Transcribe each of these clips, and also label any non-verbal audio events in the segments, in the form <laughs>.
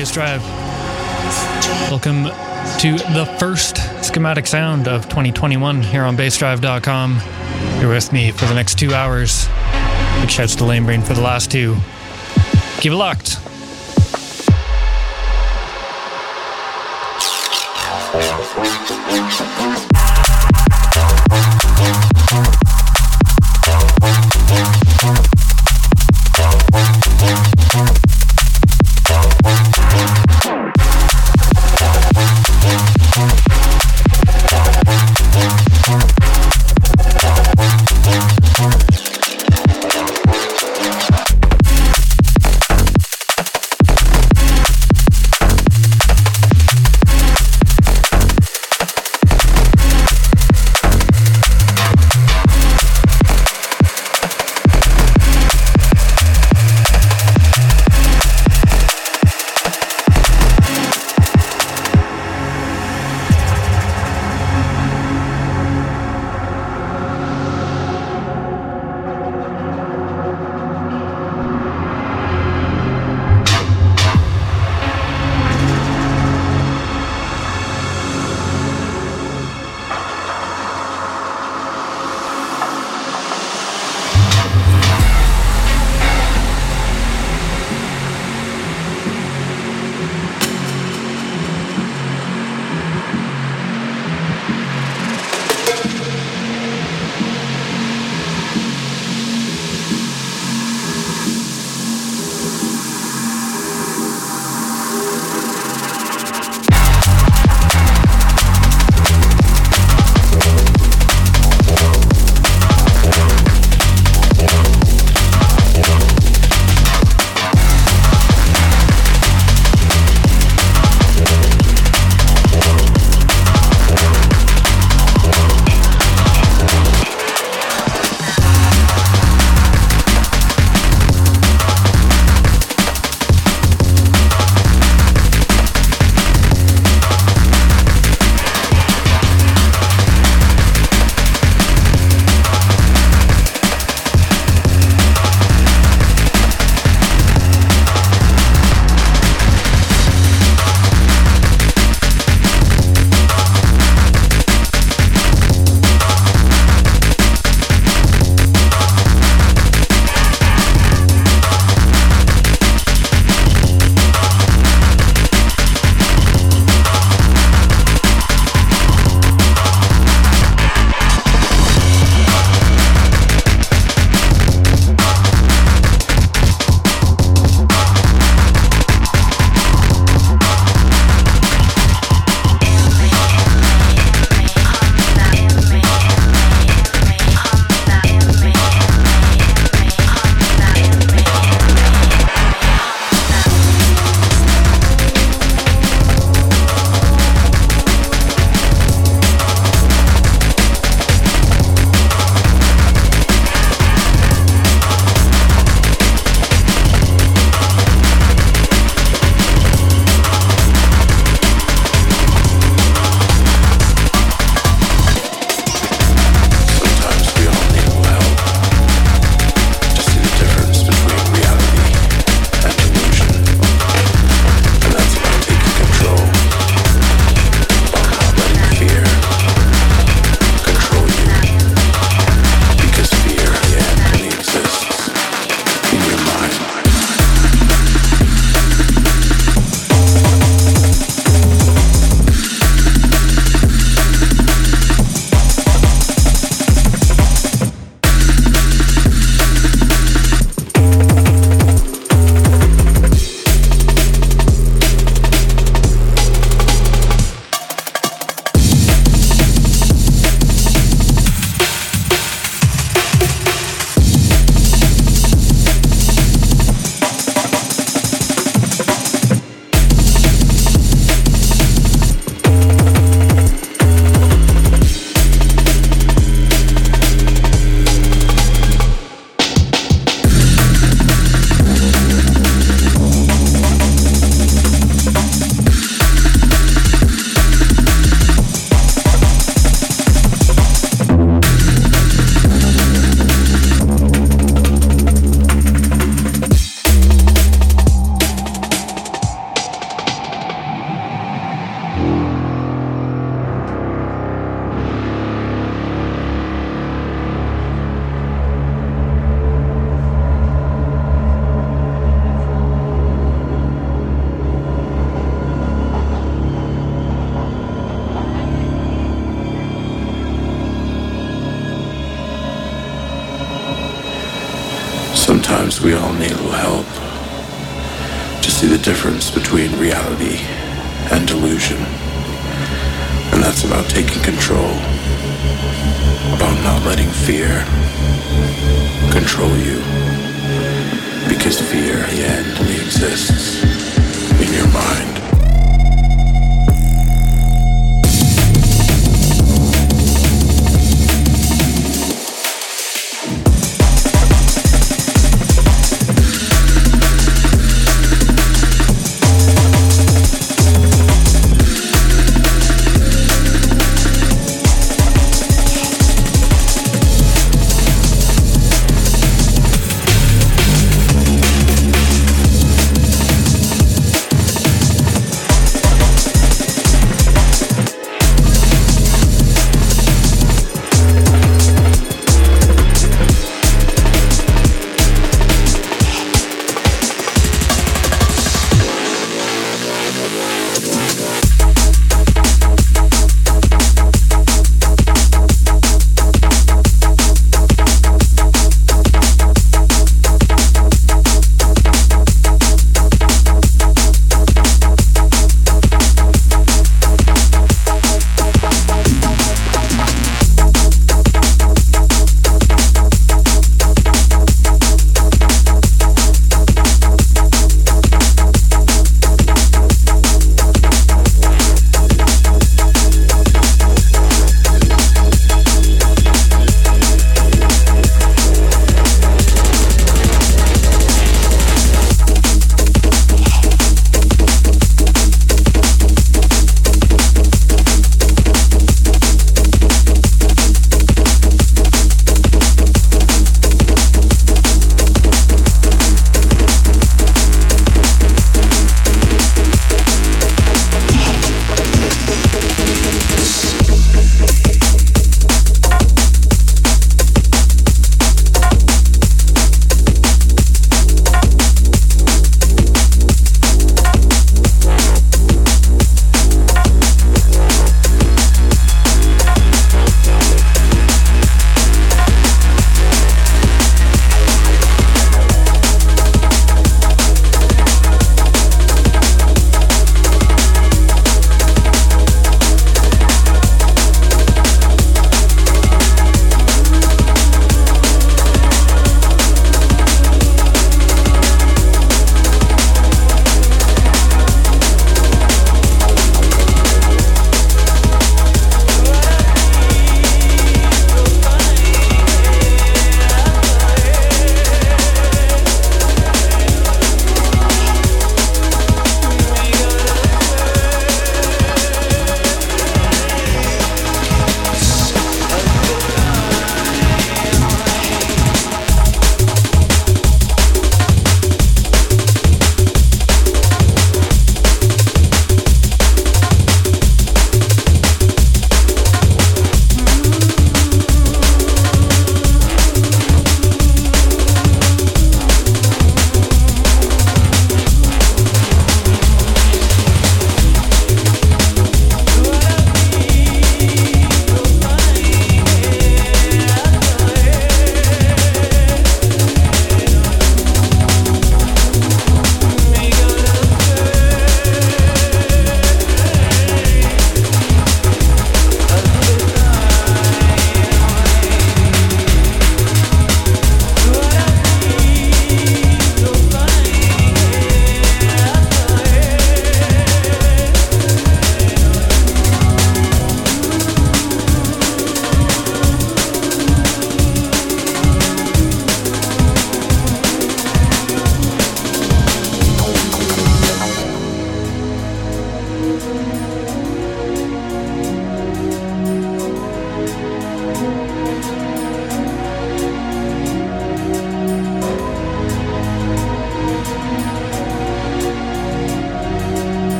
Today's Drive. Welcome to the first schematic sound of 2021 here on bassdrive.com. You're with me for the next two hours. Big shouts to Lamebrain for the last two. Keep it locked.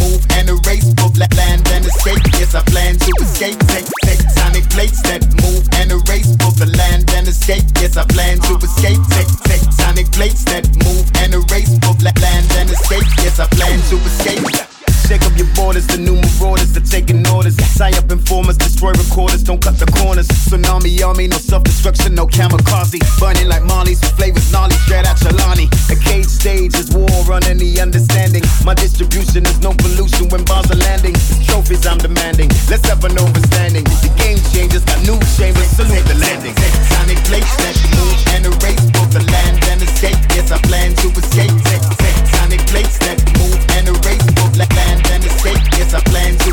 Move and erase both land and escape. Yes, I plan to escape. Tectonic plates that move and erase both the land and escape. Yes, I plan to escape. Tectonic plates that move and erase both land and escape. Yes, I plan to escape. Shake up your borders, the new marauders are taking orders. Sign up informers, destroy recorders, don't cut the corners. Tsunami army, no self destruction, no kamikaze. Burning like Marley's with flavors, gnarly, straight out Chelani. A cage stage is war on any understanding. My distribution is no pollution when bars are landing. It's trophies I'm demanding. Let's have an overstanding. The game changes, got new chambers, salute the landing. Tectonic plates that move and erase both the land and escape. Yes, I plan to escape. Tectonic plates that move and erase both land and escape. Yes, I plan to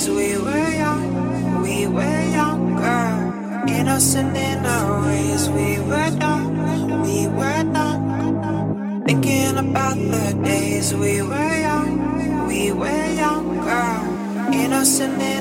days we were young, we were younger. Innocent in our ways, we were dumb, we were dumb. Thinking about the days we were young, we were younger. Innocent in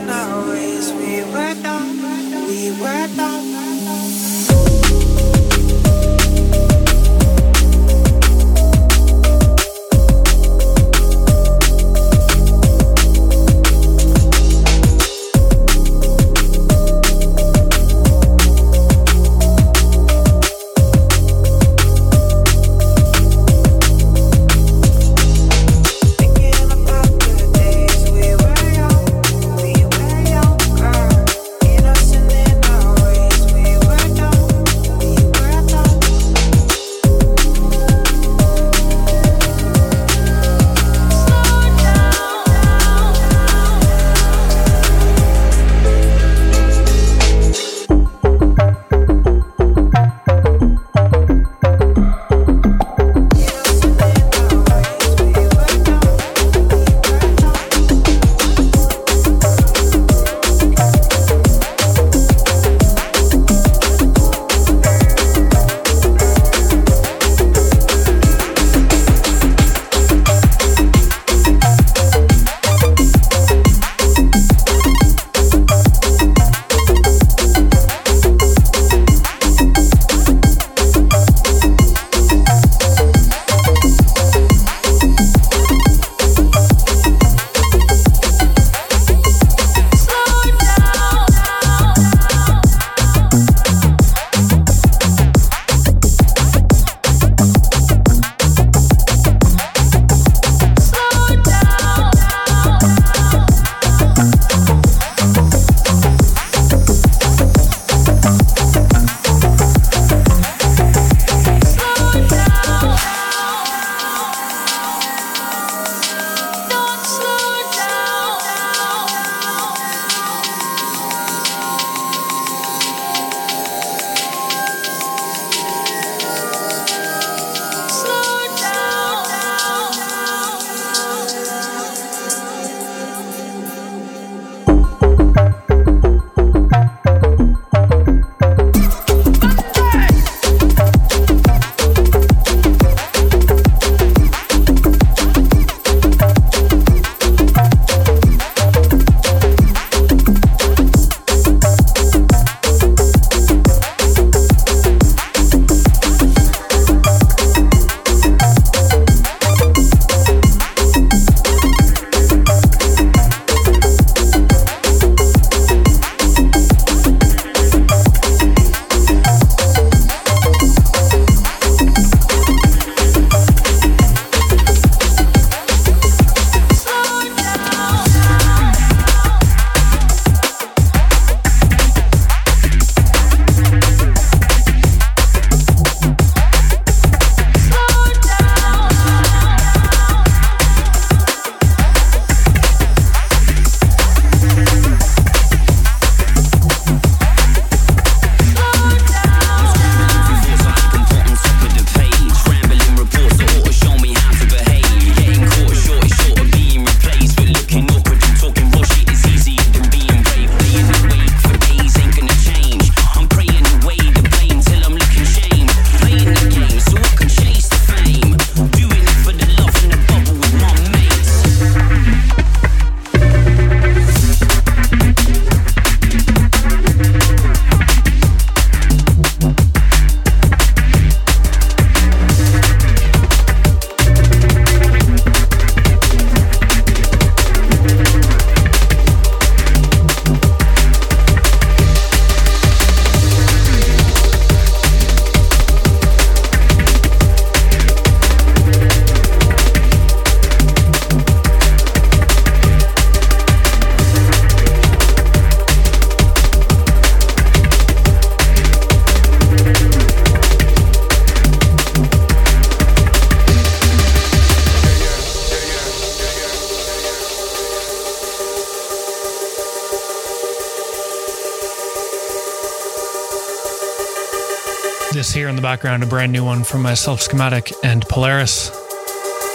background, a brand new one from myself, Schematic, and Polaris.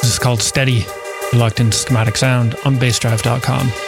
This is called Steady. Into Schematic Sound on bassdrive.com.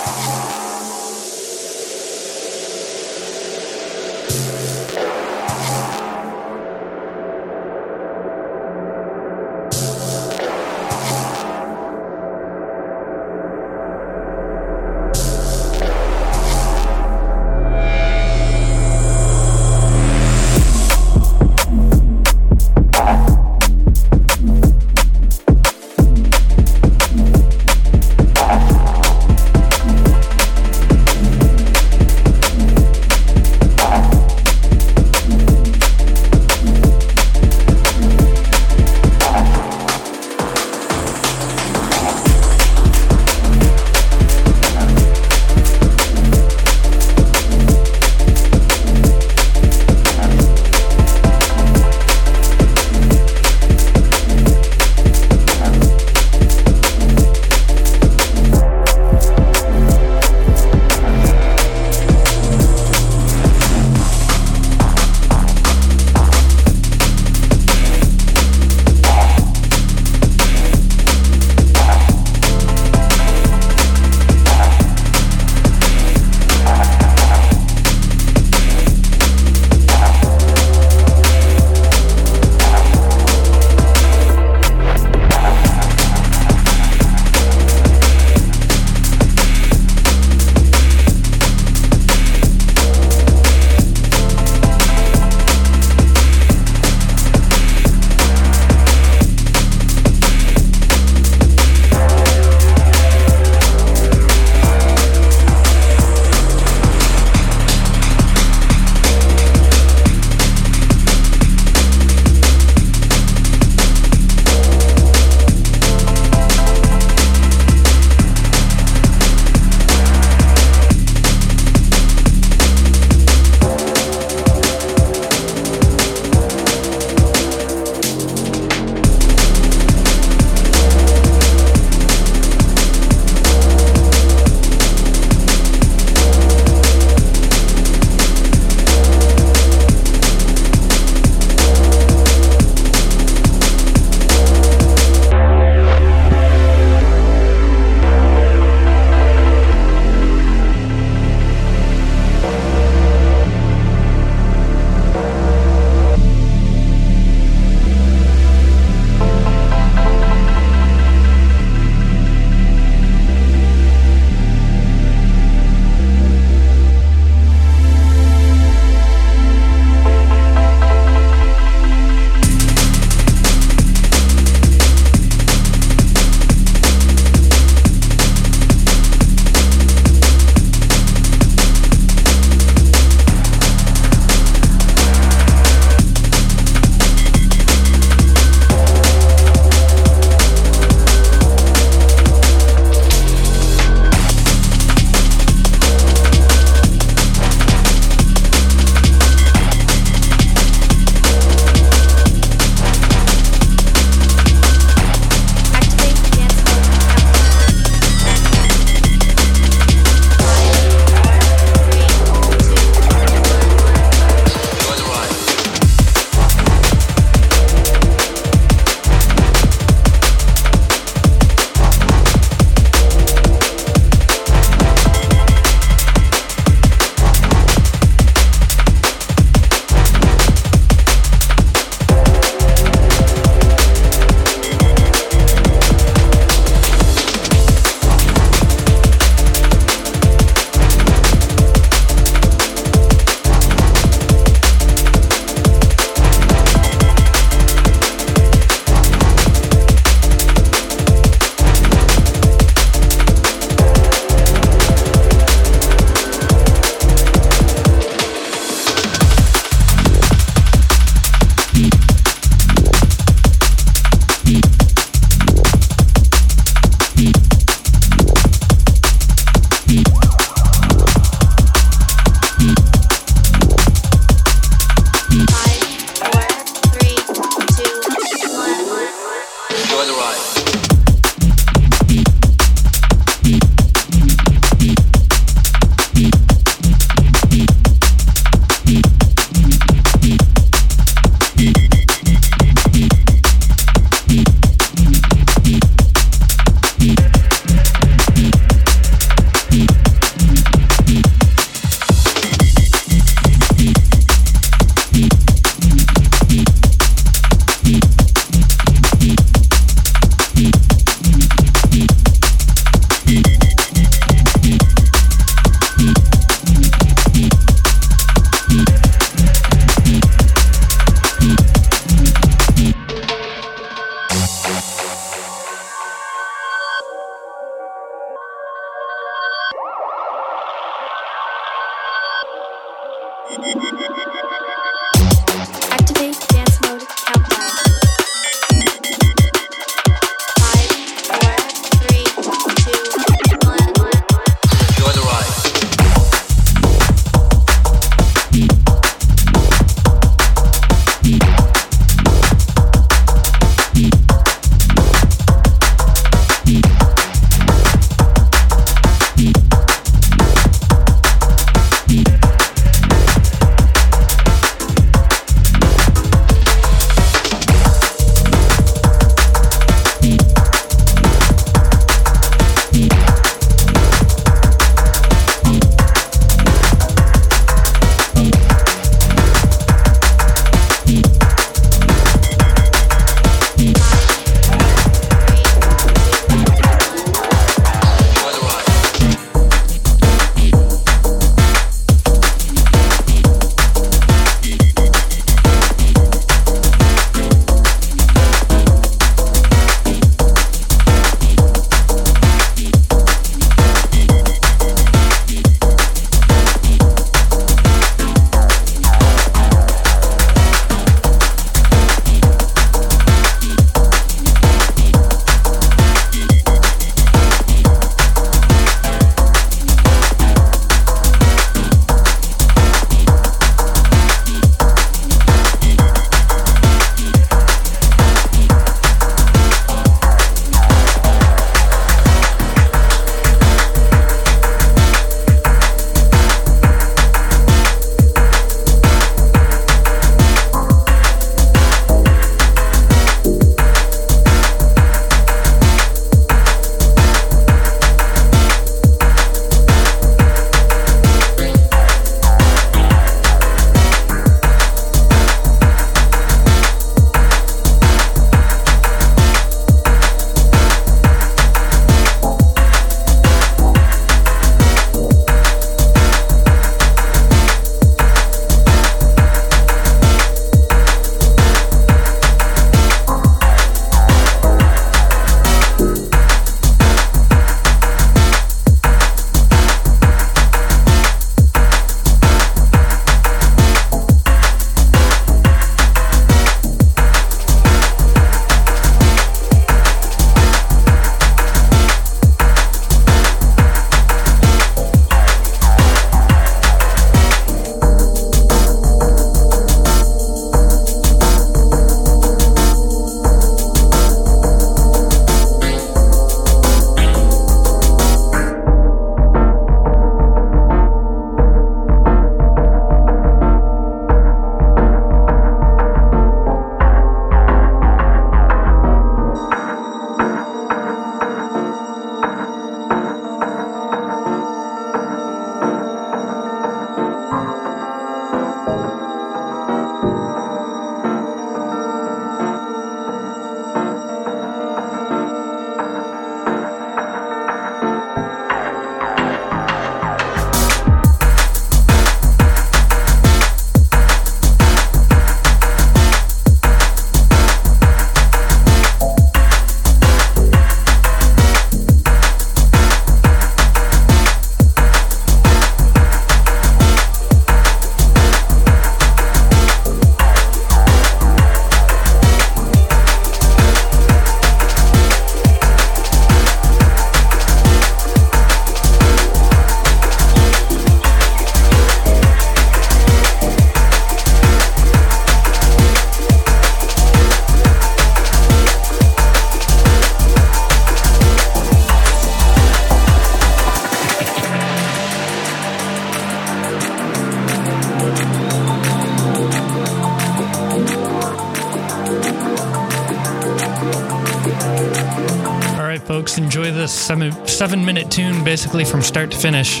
folks, enjoy this seven, seven minute tune basically from start to finish.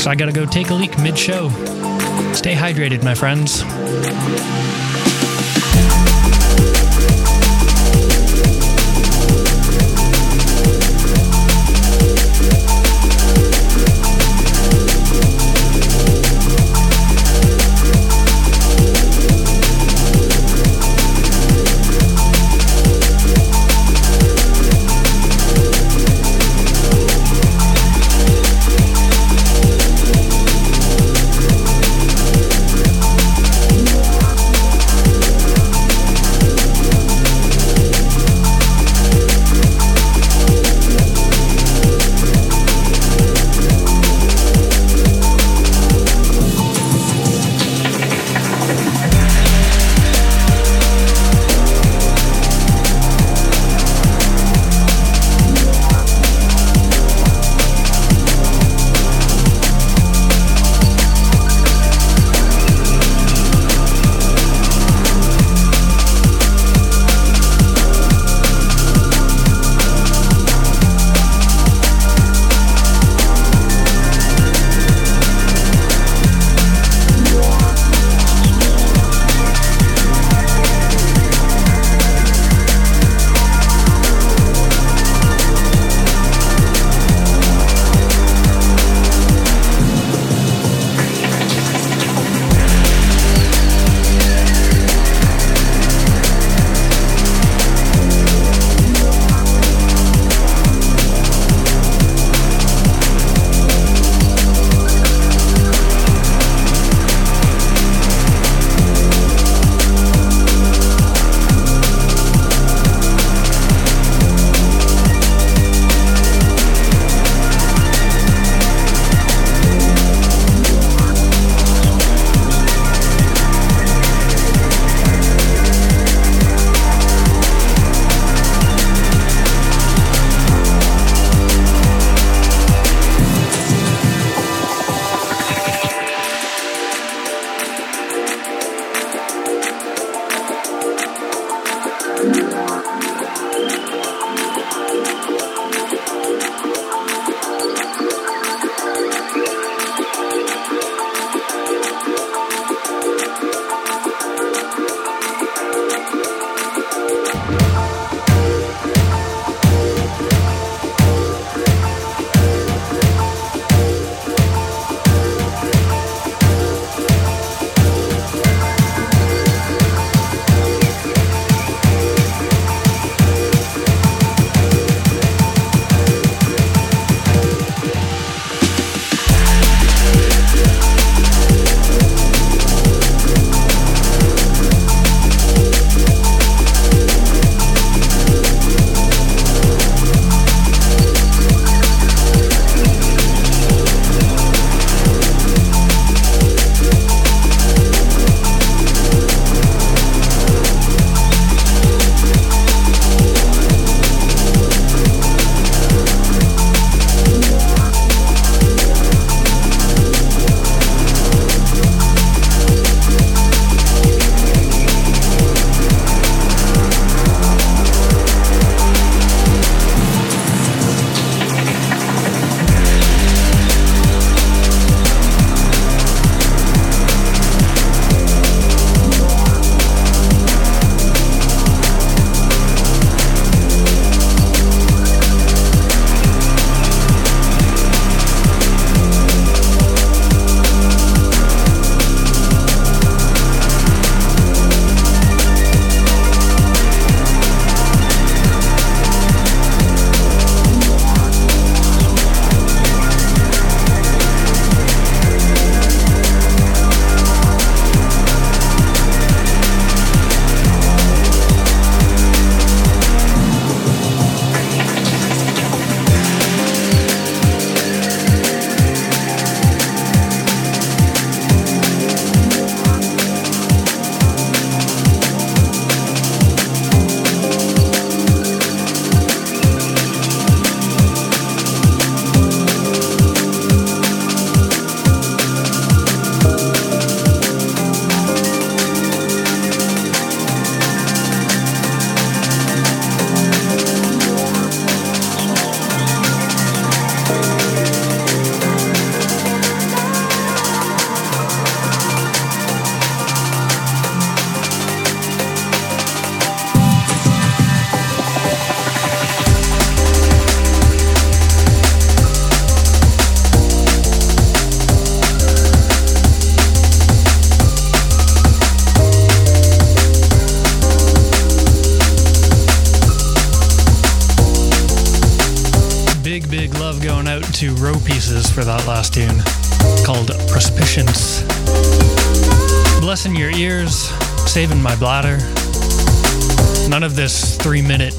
So I gotta go take a leak mid show. Stay hydrated, my friends.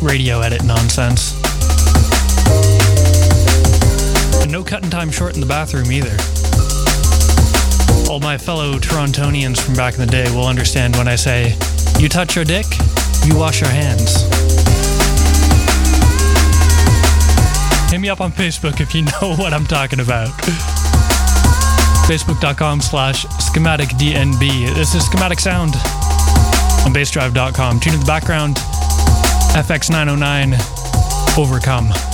Radio edit nonsense. And no cutting time short in the bathroom either. All my fellow Torontonians from back in the day will understand when I say, you touch your dick, you wash your hands. Hit me up on Facebook if you <laughs> know what I'm talking about. Facebook.com slash schematicdnb. This is Schematic Sound on bassdrive.com. Tune in the background, FX909, Overcome.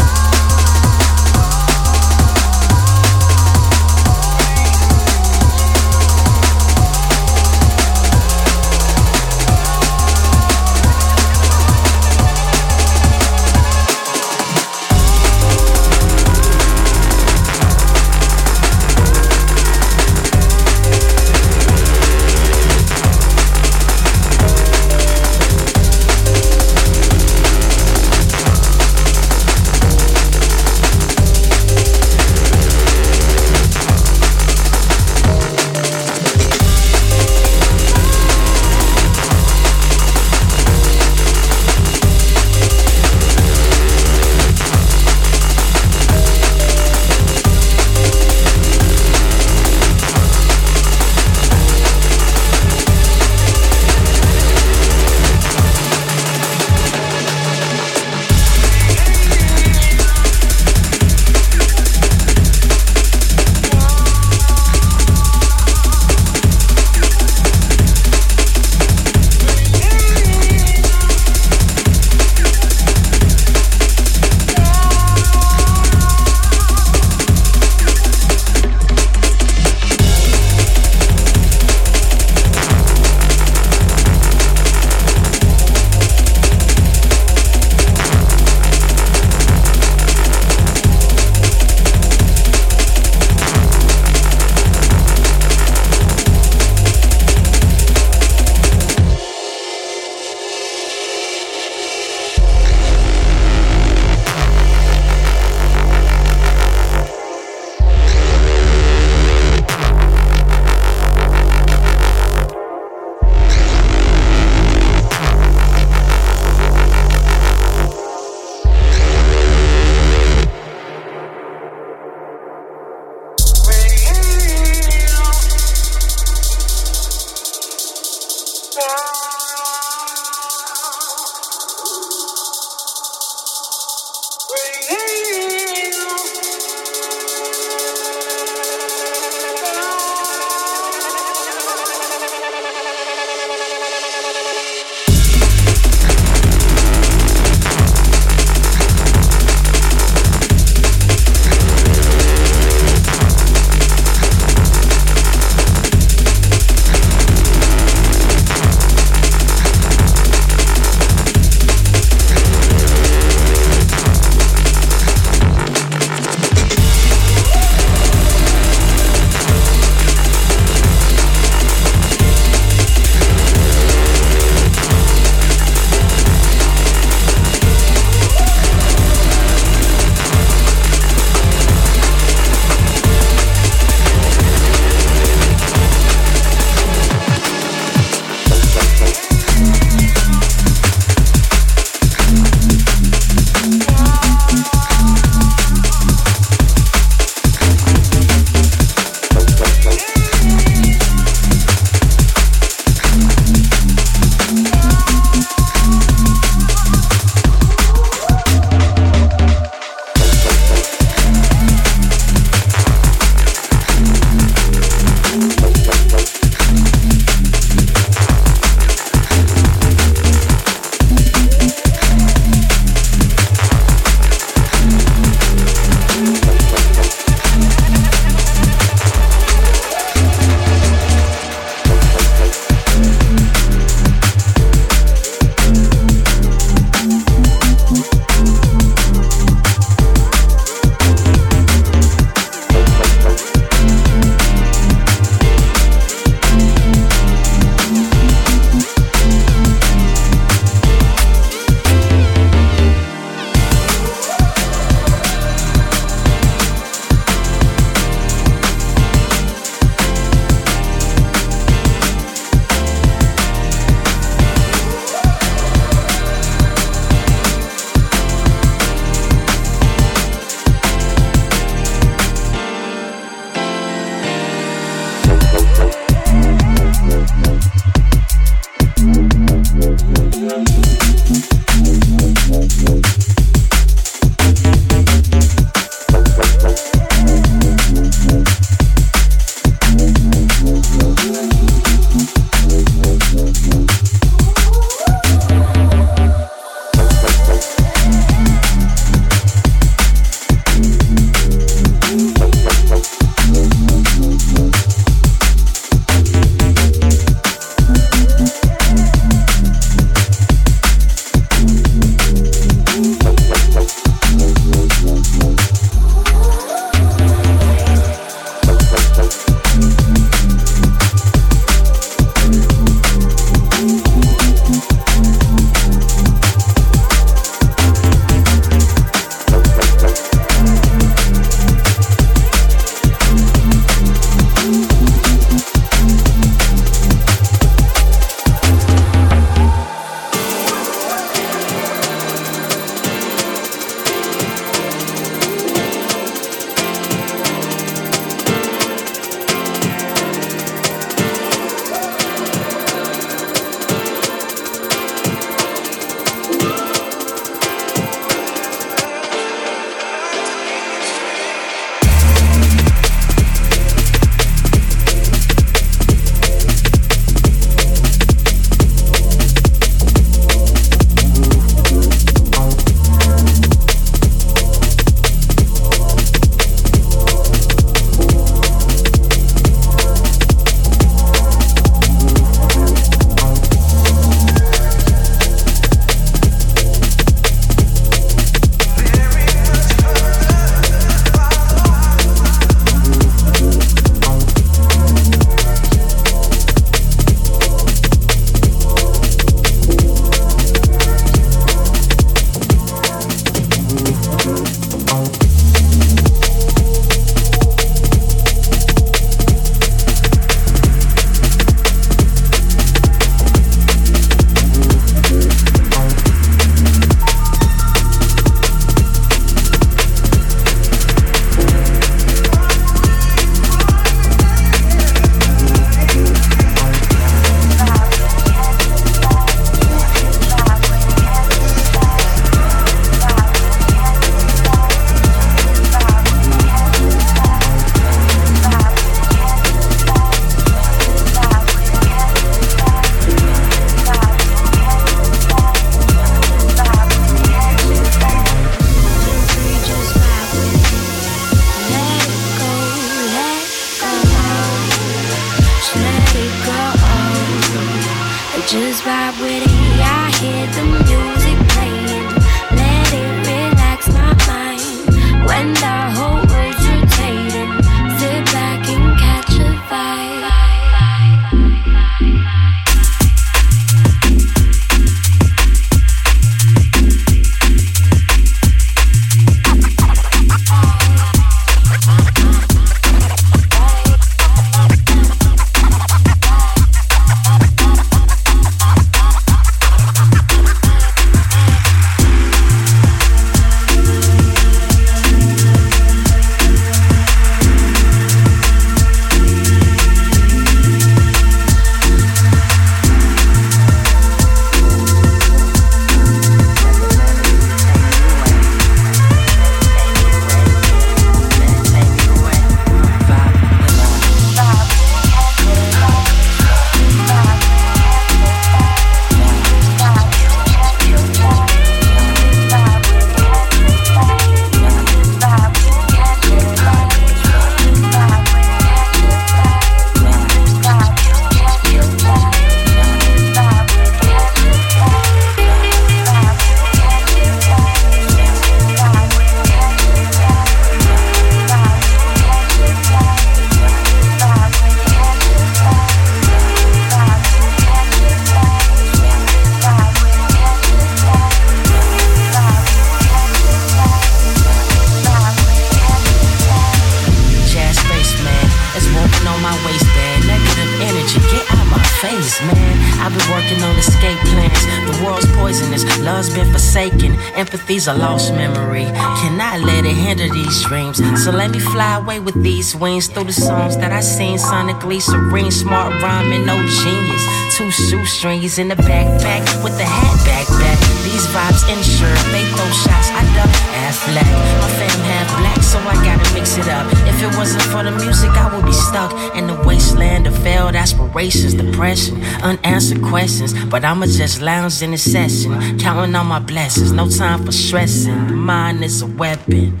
A lost memory. Cannot let it hinder these dreams. So let me fly away with these wings through the songs that I sing sonically serene, smart rhyming, no genius. Two shoestrings in the backpack with the hat back back. These vibes ensure they throw shots. I duck Affleck. My fam half black, so I gotta mix it up. If it wasn't for the music, I would be stuck in the wasteland of failed aspirations, depression, unanswered questions. But I'ma just lounge in the session, counting on my blessings. No time for stressing. The mind is a weapon.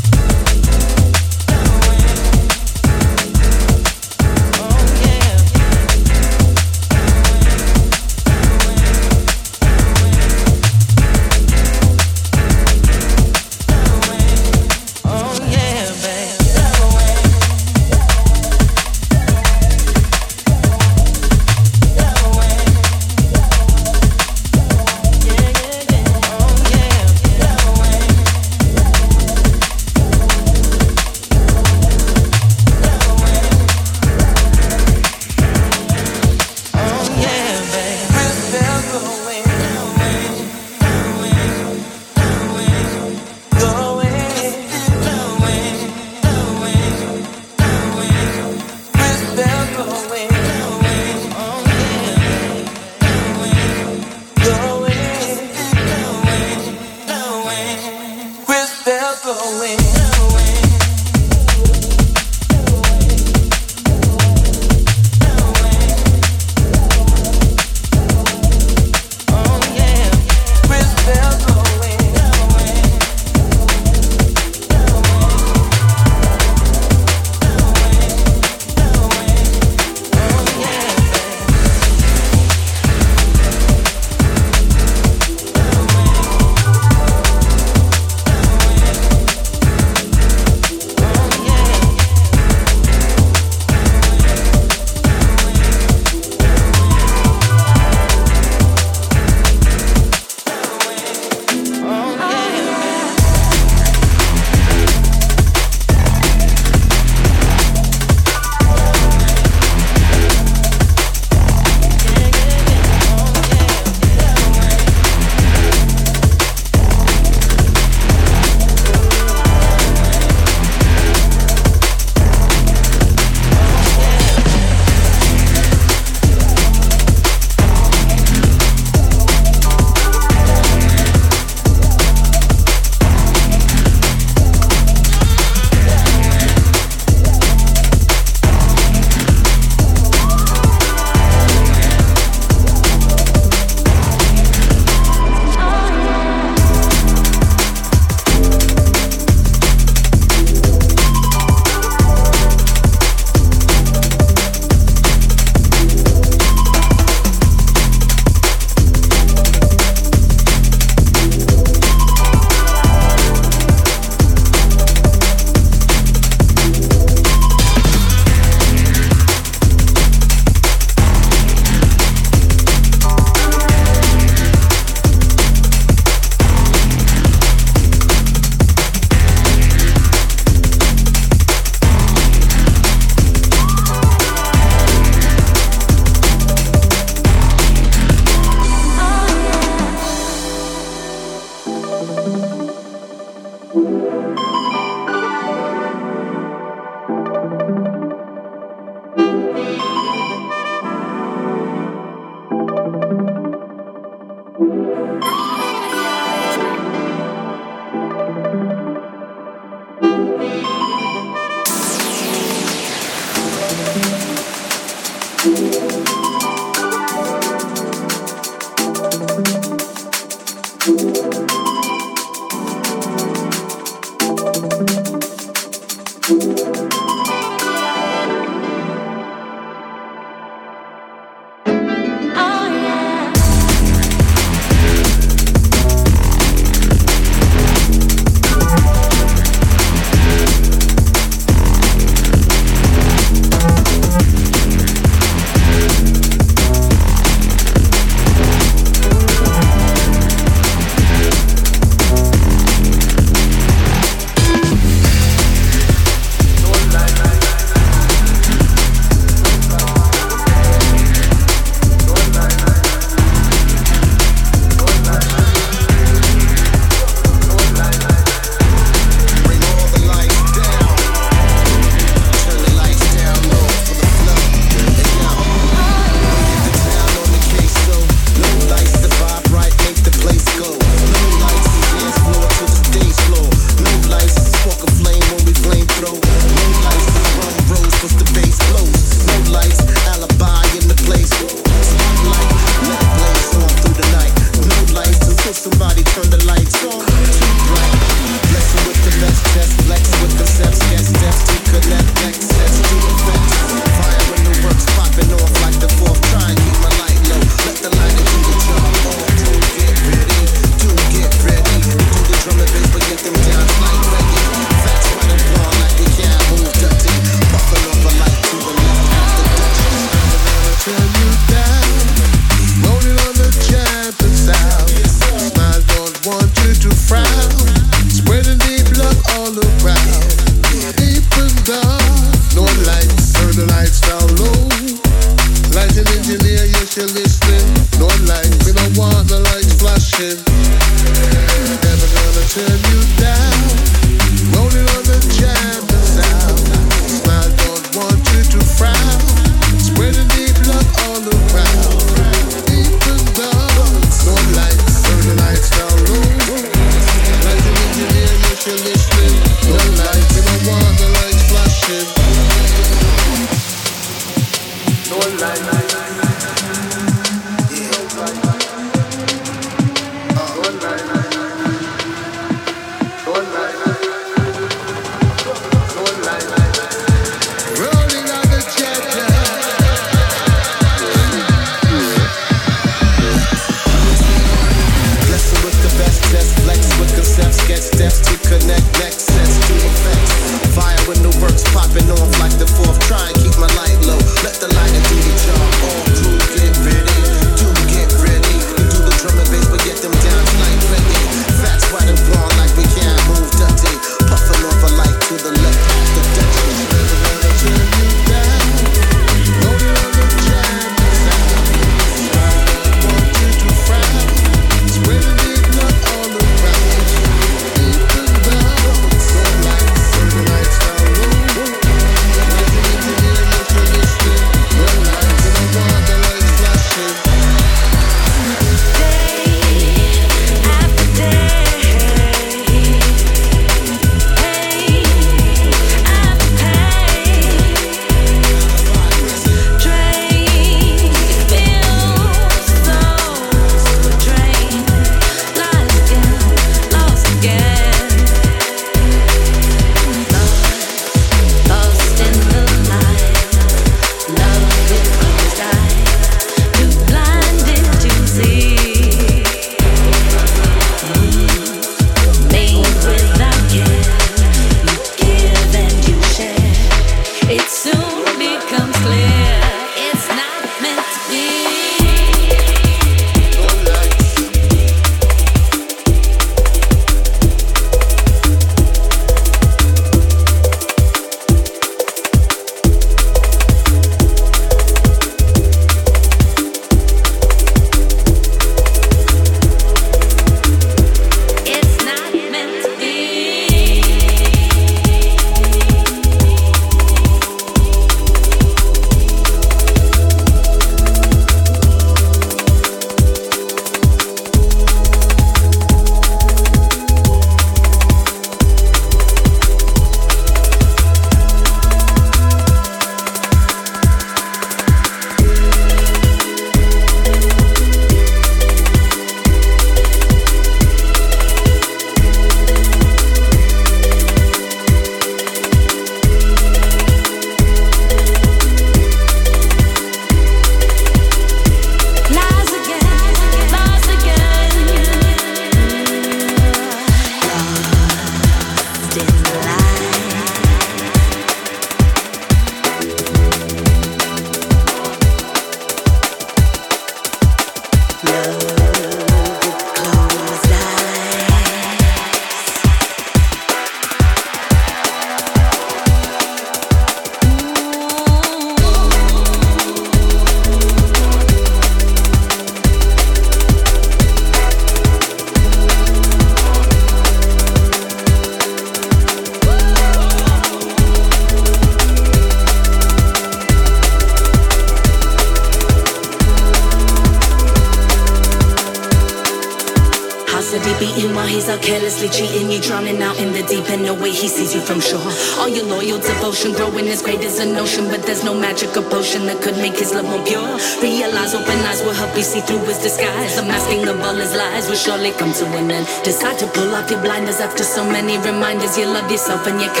Reminders. You love yourself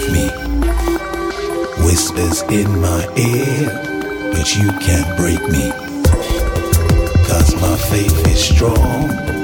of me. Whispers in my ear, but you can't break me. Cause my faith is strong.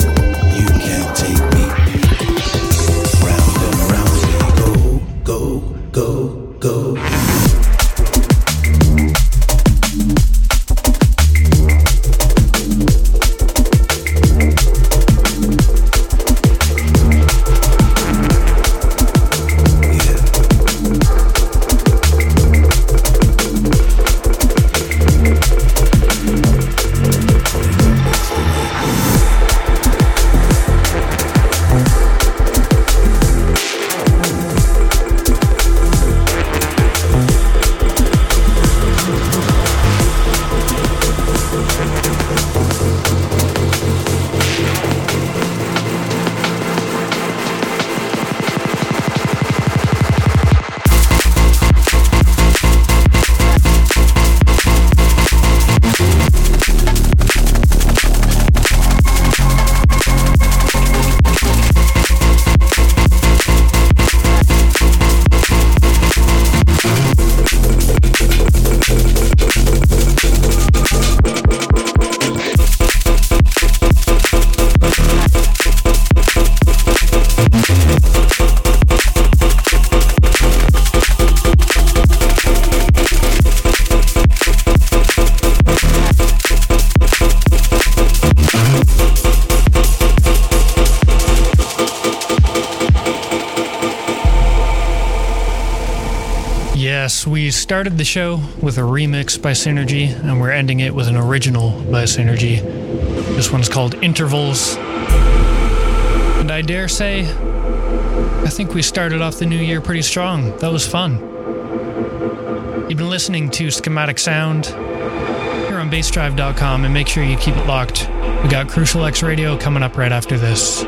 Started the show with a remix by Synergy, and we're ending it with an original by Synergy. This one's called Intervals. And I dare say, I think we started off the new year pretty strong. That was fun. You've been listening to Schematic Sound here on bassdrive.com, and make sure you keep it locked. We got Crucial X Radio coming up right after this.